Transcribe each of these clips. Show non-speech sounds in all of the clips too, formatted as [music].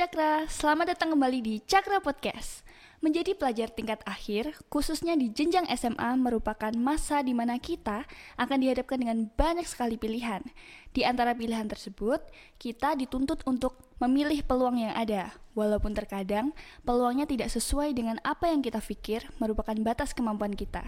Cakra, selamat datang kembali di Cakra Podcast. Menjadi pelajar tingkat akhir, khususnya di jenjang SMA, merupakan masa di mana kita akan dihadapkan dengan banyak sekali pilihan. Di antara pilihan tersebut, kita dituntut untuk memilih peluang yang ada, walaupun terkadang peluangnya tidak sesuai dengan apa yang kita pikir merupakan batas kemampuan kita.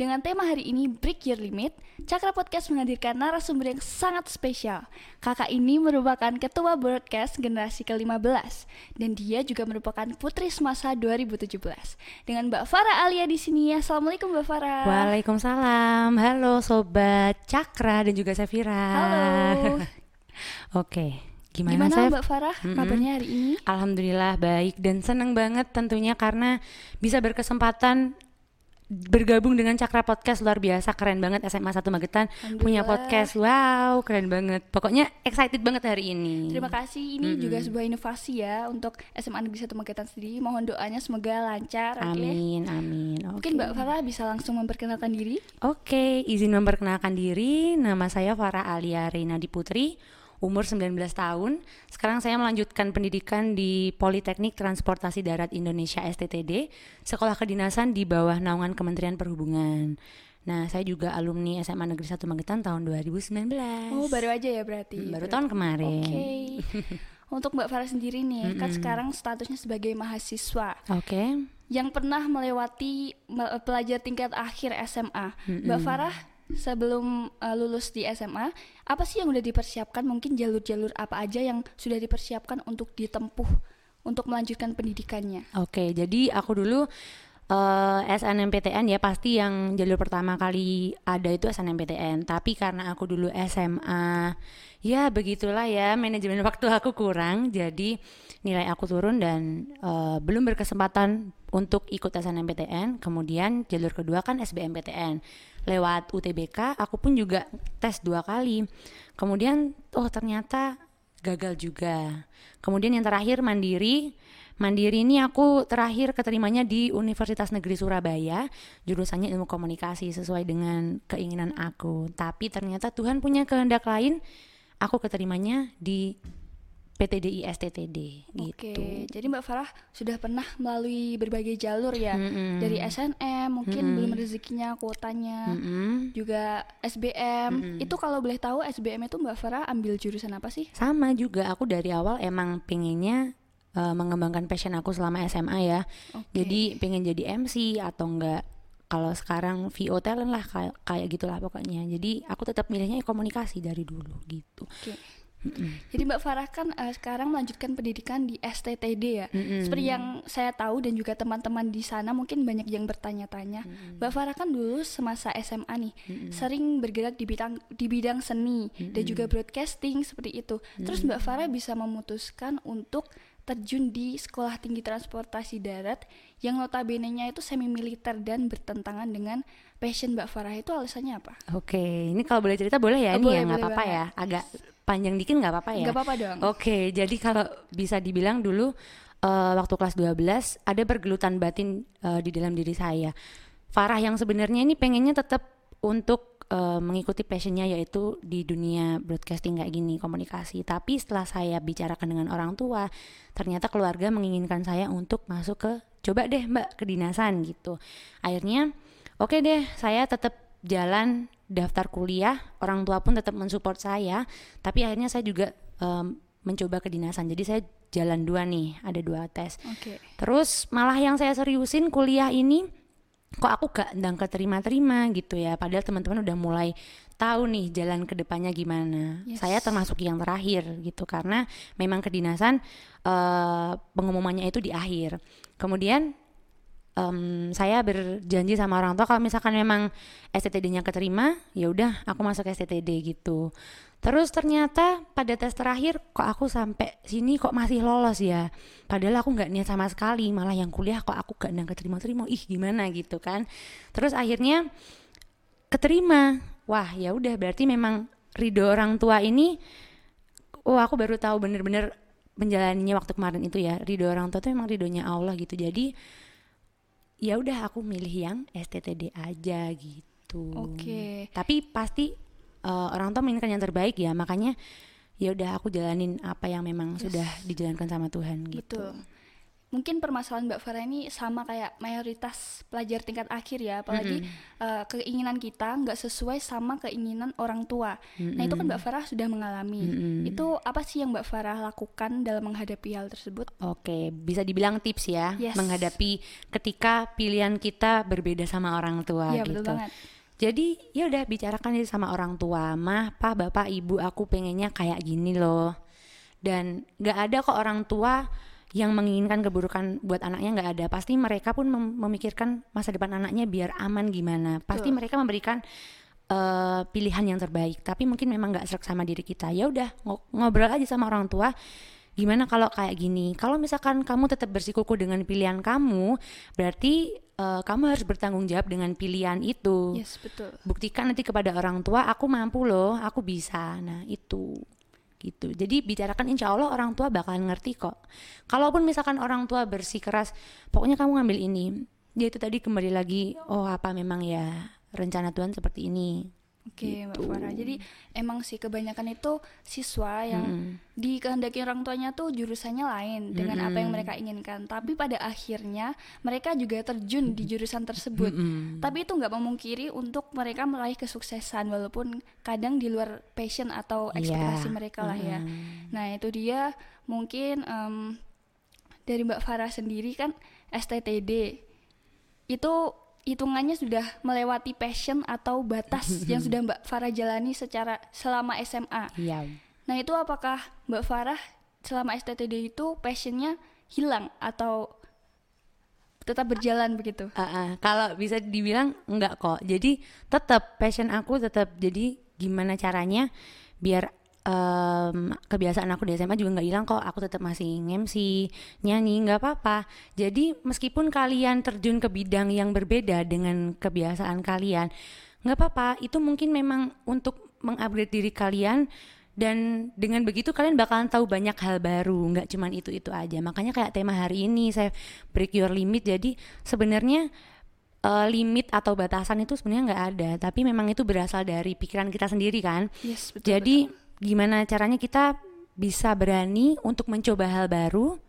Dengan tema hari ini Break Your Limit, Cakra Podcast menghadirkan narasumber yang sangat spesial. Kakak ini merupakan ketua broadcast generasi ke-15 dan dia juga merupakan putri semasa 2017. Dengan Mbak Farah Alia di sini. Assalamualaikum Mbak Farah. Waalaikumsalam. Halo sobat Cakra dan juga Safira. Halo. [laughs] Oke. Gimana, Gimana? Mbak Farah Mm-mm. kabarnya hari ini? Alhamdulillah baik dan senang banget tentunya karena bisa berkesempatan bergabung dengan Cakra Podcast luar biasa keren banget SMA 1 Magetan punya podcast wow keren banget pokoknya excited banget hari ini Terima kasih. Ini juga sebuah inovasi ya untuk SMA Negeri 1 Magetan sendiri. Mohon doanya semoga lancar. Amin amin Mungkin Oke. Mbak Farah bisa langsung memperkenalkan diri. Oke, izin memperkenalkan diri. Nama saya Farah Alia Reina Putri, umur 19 tahun. Sekarang saya melanjutkan pendidikan di Politeknik Transportasi Darat Indonesia STTD, sekolah kedinasan di bawah naungan Kementerian Perhubungan. Nah, saya juga alumni SMA Negeri 1 Magetan tahun 2019. Oh, baru aja ya berarti. Hmm, baru Berarti- tahun kemarin. Oke. [laughs] Untuk Mbak Farah sendiri nih, kan sekarang statusnya sebagai mahasiswa Oke. yang pernah melewati me- pelajar tingkat akhir SMA. Mbak Farah sebelum uh, lulus di SMA, apa sih yang udah dipersiapkan? Mungkin jalur-jalur apa aja yang sudah dipersiapkan untuk ditempuh untuk melanjutkan pendidikannya? Oke, jadi aku dulu eh, SNMPTN ya pasti yang jalur pertama kali ada itu SNMPTN. Tapi karena aku dulu SMA, ya begitulah ya manajemen waktu aku kurang, jadi nilai aku turun dan eh, belum berkesempatan untuk ikut SNMPTN. Kemudian jalur kedua kan SBMPTN lewat UTBK. Aku pun juga tes dua kali. Kemudian oh ternyata gagal juga. Kemudian yang terakhir mandiri. Mandiri ini aku terakhir keterimanya di Universitas Negeri Surabaya, jurusannya ilmu komunikasi sesuai dengan keinginan aku. Tapi ternyata Tuhan punya kehendak lain, aku keterimanya di PTDI STTD Oke, gitu. jadi Mbak Farah sudah pernah melalui berbagai jalur ya, Mm-mm. dari SNM mungkin belum rezekinya kuotanya, Mm-mm. juga SBM. Itu kalau boleh tahu SBM itu Mbak Farah ambil jurusan apa sih? Sama juga aku dari awal emang pengennya eh, mengembangkan passion aku selama SMA ya. Oke. Jadi pengen jadi MC atau enggak kalau sekarang VO talent lah kayak kayak gitulah pokoknya. Jadi aku tetap milihnya komunikasi dari dulu gitu. Jadi Mbak Farah kan eh, sekarang melanjutkan pendidikan di STTD ya. Mm-mm. Seperti yang saya tahu dan juga teman-teman di sana mungkin banyak yang bertanya-tanya. Mbak Farah kan dulu semasa SMA nih sering bergerak di bidang di bidang seni dan juga broadcasting seperti itu. Terus Mbak Farah bisa memutuskan untuk terjun di Sekolah Tinggi Transportasi Darat yang notabene-nya itu semi militer dan bertentangan dengan passion Mbak Farah itu alasannya apa? Oke, ini kalau boleh cerita boleh ya Oh, ini boleh, ya nggak apa-apa ya. Agak panjang dikit nggak apa-apa ya. Nggak apa-apa dong. Oke, jadi kalau bisa dibilang dulu eh, waktu kelas 12 ada pergelutan batin eh, di dalam diri saya. Farah yang sebenarnya ini pengennya tetap untuk eh, mengikuti passionnya yaitu di dunia broadcasting kayak gini komunikasi. Tapi setelah saya bicarakan dengan orang tua, ternyata keluarga menginginkan saya untuk masuk ke coba deh mbak kedinasan gitu. Akhirnya oke deh saya tetap jalan daftar kuliah orang tua pun tetap mensupport saya tapi akhirnya saya juga em, mencoba kedinasan. Jadi saya jalan dua nih ada dua tes. Oke. terus malah yang saya seriusin kuliah ini kok aku gak ndang keterima-terima gitu ya. Padahal teman-teman udah mulai tahu nih jalan ke depannya gimana. Yes. saya termasuk yang terakhir gitu karena memang kedinasan eh, pengumumannya itu di akhir. Kemudian em, saya berjanji sama orang tua kalau misalkan memang STTD-nya keterima, ya udah aku masuk STTD gitu. Terus ternyata pada tes terakhir kok aku sampai sini kok masih lolos ya. Padahal aku nggak niat sama sekali, malah yang kuliah kok aku gak nang keterima-terima. Ih, gimana gitu kan. Terus akhirnya keterima. Wah, ya udah berarti memang ridho orang tua ini oh aku baru tahu bener-bener menjalaninya waktu kemarin itu ya. Ridho orang tua itu memang ridhonya Allah gitu. Jadi ya udah aku milih yang STTD aja gitu. Oke. Tapi pasti eh, orang tua menginginkan yang terbaik ya, makanya ya udah aku jalanin apa yang memang Yes. sudah dijalankan sama Tuhan gitu. Betul. Mungkin permasalahan Mbak Farah ini sama kayak mayoritas pelajar tingkat akhir ya, apalagi eh, keinginan kita nggak sesuai sama keinginan orang tua. Nah itu kan Mbak Farah sudah mengalami. Mm-mm. Itu apa sih yang Mbak Farah lakukan dalam menghadapi hal tersebut? Oke, bisa dibilang tips ya Yes. menghadapi ketika pilihan kita berbeda sama orang tua Iya gitu. betul banget. Jadi ya udah bicarakan aja sama orang tua, mah, pak, bapak, ibu, aku pengennya kayak gini loh. Dan nggak ada kok orang tua yang menginginkan keburukan buat anaknya nggak ada. Pasti mereka pun mem- memikirkan masa depan anaknya biar aman gimana. Pasti Betul. mereka memberikan eh, pilihan yang terbaik. Tapi mungkin memang nggak serak sama diri kita. Ya udah ngo- ngobrol aja sama orang tua. Gimana kalau kayak gini? Kalau misalkan kamu tetap bersikuku dengan pilihan kamu, berarti eh, kamu harus bertanggung jawab dengan pilihan itu Yes betul. buktikan nanti kepada orang tua aku mampu loh aku bisa nah itu gitu. Jadi bicarakan insya Allah orang tua bakalan ngerti kok. Kalaupun misalkan orang tua bersikeras pokoknya kamu ngambil ini. Dia itu tadi kembali lagi oh apa memang ya rencana Tuhan seperti ini Oke Mbak Gitu. Farah. Jadi emang sih kebanyakan itu siswa yang Mm-mm. dikehendaki orang tuanya tuh jurusannya lain dengan apa yang mereka inginkan. Tapi pada akhirnya mereka juga terjun di jurusan tersebut. Mm-mm. Tapi itu nggak memungkiri untuk mereka meraih kesuksesan walaupun kadang di luar passion atau Iya. ekspektasi mereka lah ya. Mm. Nah itu dia mungkin em, dari Mbak Farah sendiri kan STTD itu hitungannya sudah melewati passion atau batas [laughs] yang sudah Mbak Farah jalani secara selama SMA. iya Nah itu apakah Mbak Farah selama STTD itu passionnya hilang atau tetap berjalan begitu? Ah, ah. kalau bisa dibilang enggak kok jadi tetap passion aku tetap jadi gimana caranya biar em, kebiasaan aku di SMA juga nggak hilang kok. Aku tetap masih nge-MC nyanyi nggak apa-apa. Jadi meskipun kalian terjun ke bidang yang berbeda dengan kebiasaan kalian nggak apa-apa. Itu mungkin memang untuk mengupgrade diri kalian dan dengan begitu kalian bakalan tahu banyak hal baru. Nggak cuman itu itu aja. Makanya kayak tema hari ini saya break your limit. Jadi sebenarnya eh, limit atau batasan itu sebenarnya nggak ada. Tapi memang itu berasal dari pikiran kita sendiri kan. Yes betul. jadi gimana caranya kita bisa berani untuk mencoba hal baru?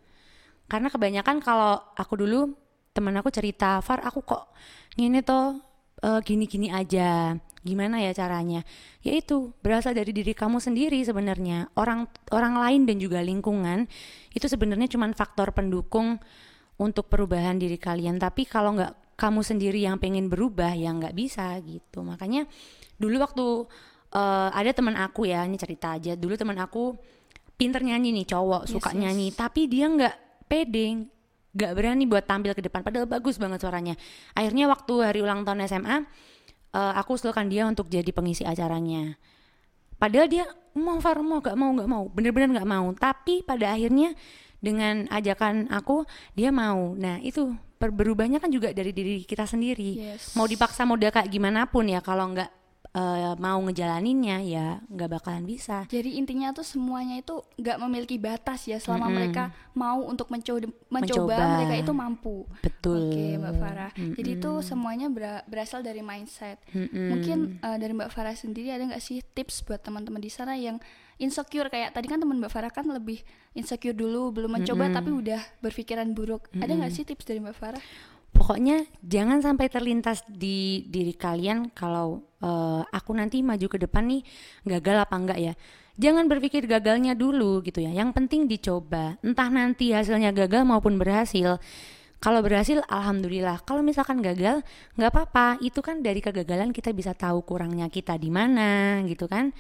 Karena kebanyakan kalau aku dulu temen aku cerita Far aku kok gini tuh eh, gini-gini aja. Gimana ya caranya? Yaitu berasal dari diri kamu sendiri sebenarnya. Orang orang lain dan juga lingkungan itu sebenarnya cuma faktor pendukung untuk perubahan diri kalian. Tapi kalau nggak kamu sendiri yang pengen berubah ya nggak bisa gitu. Makanya dulu waktu eh, ada teman aku ya ini cerita aja. Dulu teman aku pinter nyanyi nih cowok Yes, suka yes. nyanyi. Tapi dia nggak pede nggak berani buat tampil ke depan. Padahal bagus banget suaranya. Akhirnya waktu hari ulang tahun SMA eh, aku usulkan dia untuk jadi pengisi acaranya. Padahal dia mau Far mau gak mau nggak mau. Bener-bener nggak mau. Tapi pada akhirnya dengan ajakan aku dia mau. Nah itu per- berubahnya kan juga dari diri kita sendiri. Yes. mau dipaksa modal kayak gimana pun ya kalau nggak eh, mau ngejalaninnya ya nggak bakalan bisa Jadi intinya tuh semuanya itu nggak memiliki batas ya selama Mm-mm. mereka mau untuk mencoba, mencoba Mencoba. mereka itu mampu. betul Oke Mbak Farah. Jadi itu semuanya bera- berasal dari mindset. Mm-mm. Mungkin uh, dari Mbak Farah sendiri ada nggak sih tips buat teman-teman di sana yang insecure kayak tadi kan teman Mbak Farah kan lebih insecure dulu belum mencoba tapi udah berpikiran buruk. Ada nggak sih tips dari Mbak Farah? Pokoknya jangan sampai terlintas di diri kalian kalau eh, aku nanti maju ke depan nih gagal apa enggak ya. Jangan berpikir gagalnya dulu gitu ya. Yang penting dicoba. Entah nanti hasilnya gagal maupun berhasil. Kalau berhasil alhamdulillah. Kalau misalkan gagal nggak apa-apa. Itu kan dari kegagalan kita bisa tahu kurangnya kita di mana gitu kan.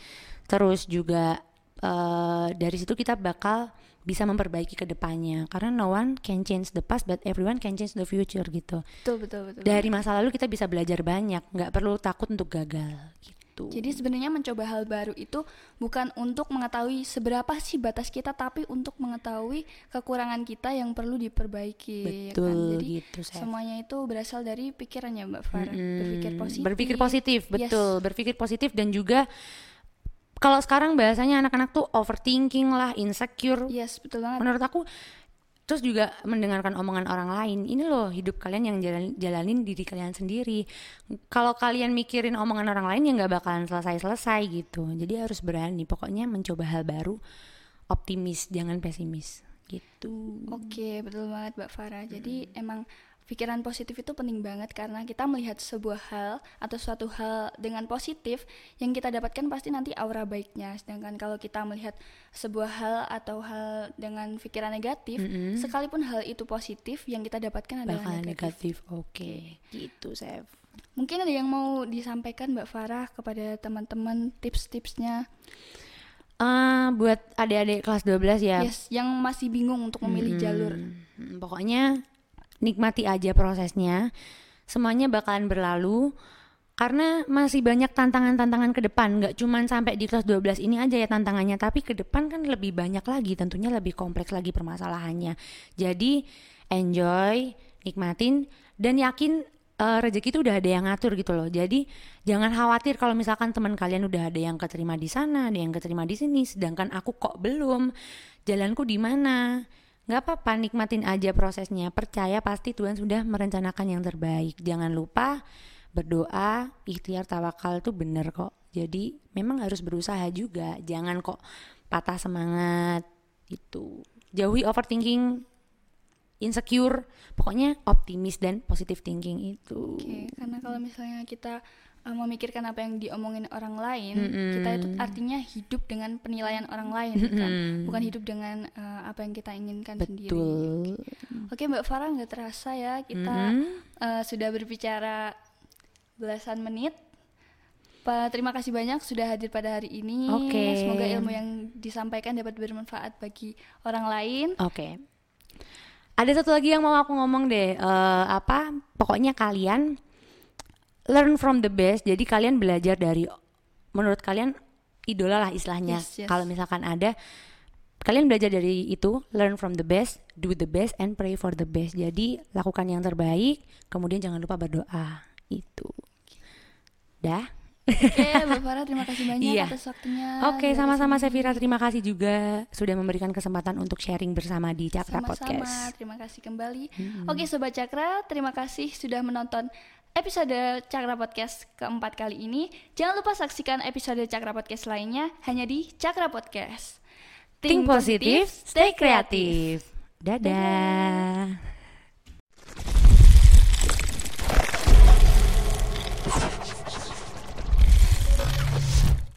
Terus juga eh, dari situ kita bakal bisa memperbaiki ke depannya karena no one can change the past but everyone can change the future gitu Betul betul betul. dari masa lalu kita bisa belajar banyak nggak perlu takut untuk gagal gitu Jadi sebenarnya mencoba hal baru itu bukan untuk mengetahui seberapa sih batas kita, tapi untuk mengetahui kekurangan kita yang perlu diperbaiki. ya kan? betul Jadi gitu Seth. semuanya itu berasal dari pikirannya Mbak Farah. Mm-mm. Berpikir positif. berpikir positif Yes. betul berpikir positif dan juga kalau sekarang bahasanya anak-anak tuh overthinking lah insecure. Yes, betul banget. menurut aku terus juga mendengarkan omongan orang lain. Ini loh hidup kalian yang jalan, jalanin diri kalian sendiri. Kalau kalian mikirin omongan orang lain ya nggak bakalan selesai selesai gitu. Jadi harus berani pokoknya mencoba hal baru. Optimis jangan pesimis. Gitu. Oke, betul banget Mbak Farah. Jadi emang pikiran positif itu penting banget karena kita melihat sebuah hal atau suatu hal dengan positif yang kita dapatkan pasti nanti aura baiknya. Sedangkan kalau kita melihat sebuah hal atau hal dengan pikiran negatif, Mm-mm. sekalipun hal itu positif yang kita dapatkan adalah bakalan negatif. negatif oke gitu Chef Mungkin ada yang mau disampaikan Mbak Farah kepada teman-teman tips-tipsnya Eh, buat adik-adik kelas 12 ya yes, yang masih bingung untuk memilih jalur. Hmm, pokoknya nikmati aja prosesnya. Semuanya bakalan berlalu karena masih banyak tantangan-tantangan ke depan. Nggak cuman sampai di kelas 12 ini aja ya tantangannya, tapi ke depan kan lebih banyak lagi, tentunya lebih kompleks lagi permasalahannya. Jadi enjoy, nikmatin dan yakin eh, rezeki itu udah ada yang ngatur gitu loh. Jadi jangan khawatir kalau misalkan teman kalian udah ada yang keterima di sana, ada yang keterima di sini, sedangkan aku kok belum. Jalanku di mana? Nggak apa-apa, nikmatin aja prosesnya. Percaya pasti Tuhan sudah merencanakan yang terbaik. Jangan lupa berdoa, ikhtiar, tawakal itu bener kok. Jadi memang harus berusaha juga. Jangan kok patah semangat itu. Jauhi overthinking, insecure. Pokoknya optimis dan positive thinking itu. Oke, karena kalau misalnya kita uh, memikirkan apa yang diomongin orang lain, Mm-mm. kita itu artinya hidup dengan penilaian orang lain, kan? bukan hidup dengan uh, apa yang kita inginkan sendiri. Betul. Oke, Mbak Farah nggak terasa ya kita Mm-mm. uh, sudah berbicara belasan menit. Pa, terima kasih banyak sudah hadir pada hari ini. Oke. Semoga ilmu yang disampaikan dapat bermanfaat bagi orang lain. Oke. Ada satu lagi yang mau aku ngomong deh. Eh, apa? Pokoknya kalian learn from the best. Jadi kalian belajar dari menurut kalian idola lah istilahnya. Yes, yes. Kalau misalkan ada kalian belajar dari itu, learn from the best, do the best and pray for the best. Jadi lakukan yang terbaik, kemudian jangan lupa berdoa. Itu. Dah. Oke, Mbak Farah terima kasih banyak Iya. atas waktunya. Oke, dari sama-sama. Sevira. Terima kasih juga sudah memberikan kesempatan untuk sharing bersama di Cakra Sama-sama, Podcast. terima kasih kembali. Oke Sobat Cakra, terima kasih sudah menonton episode Cakra Podcast keempat kali ini. Jangan lupa saksikan episode Cakra Podcast lainnya hanya di Cakra Podcast. Think positif, stay kreatif. Dadah.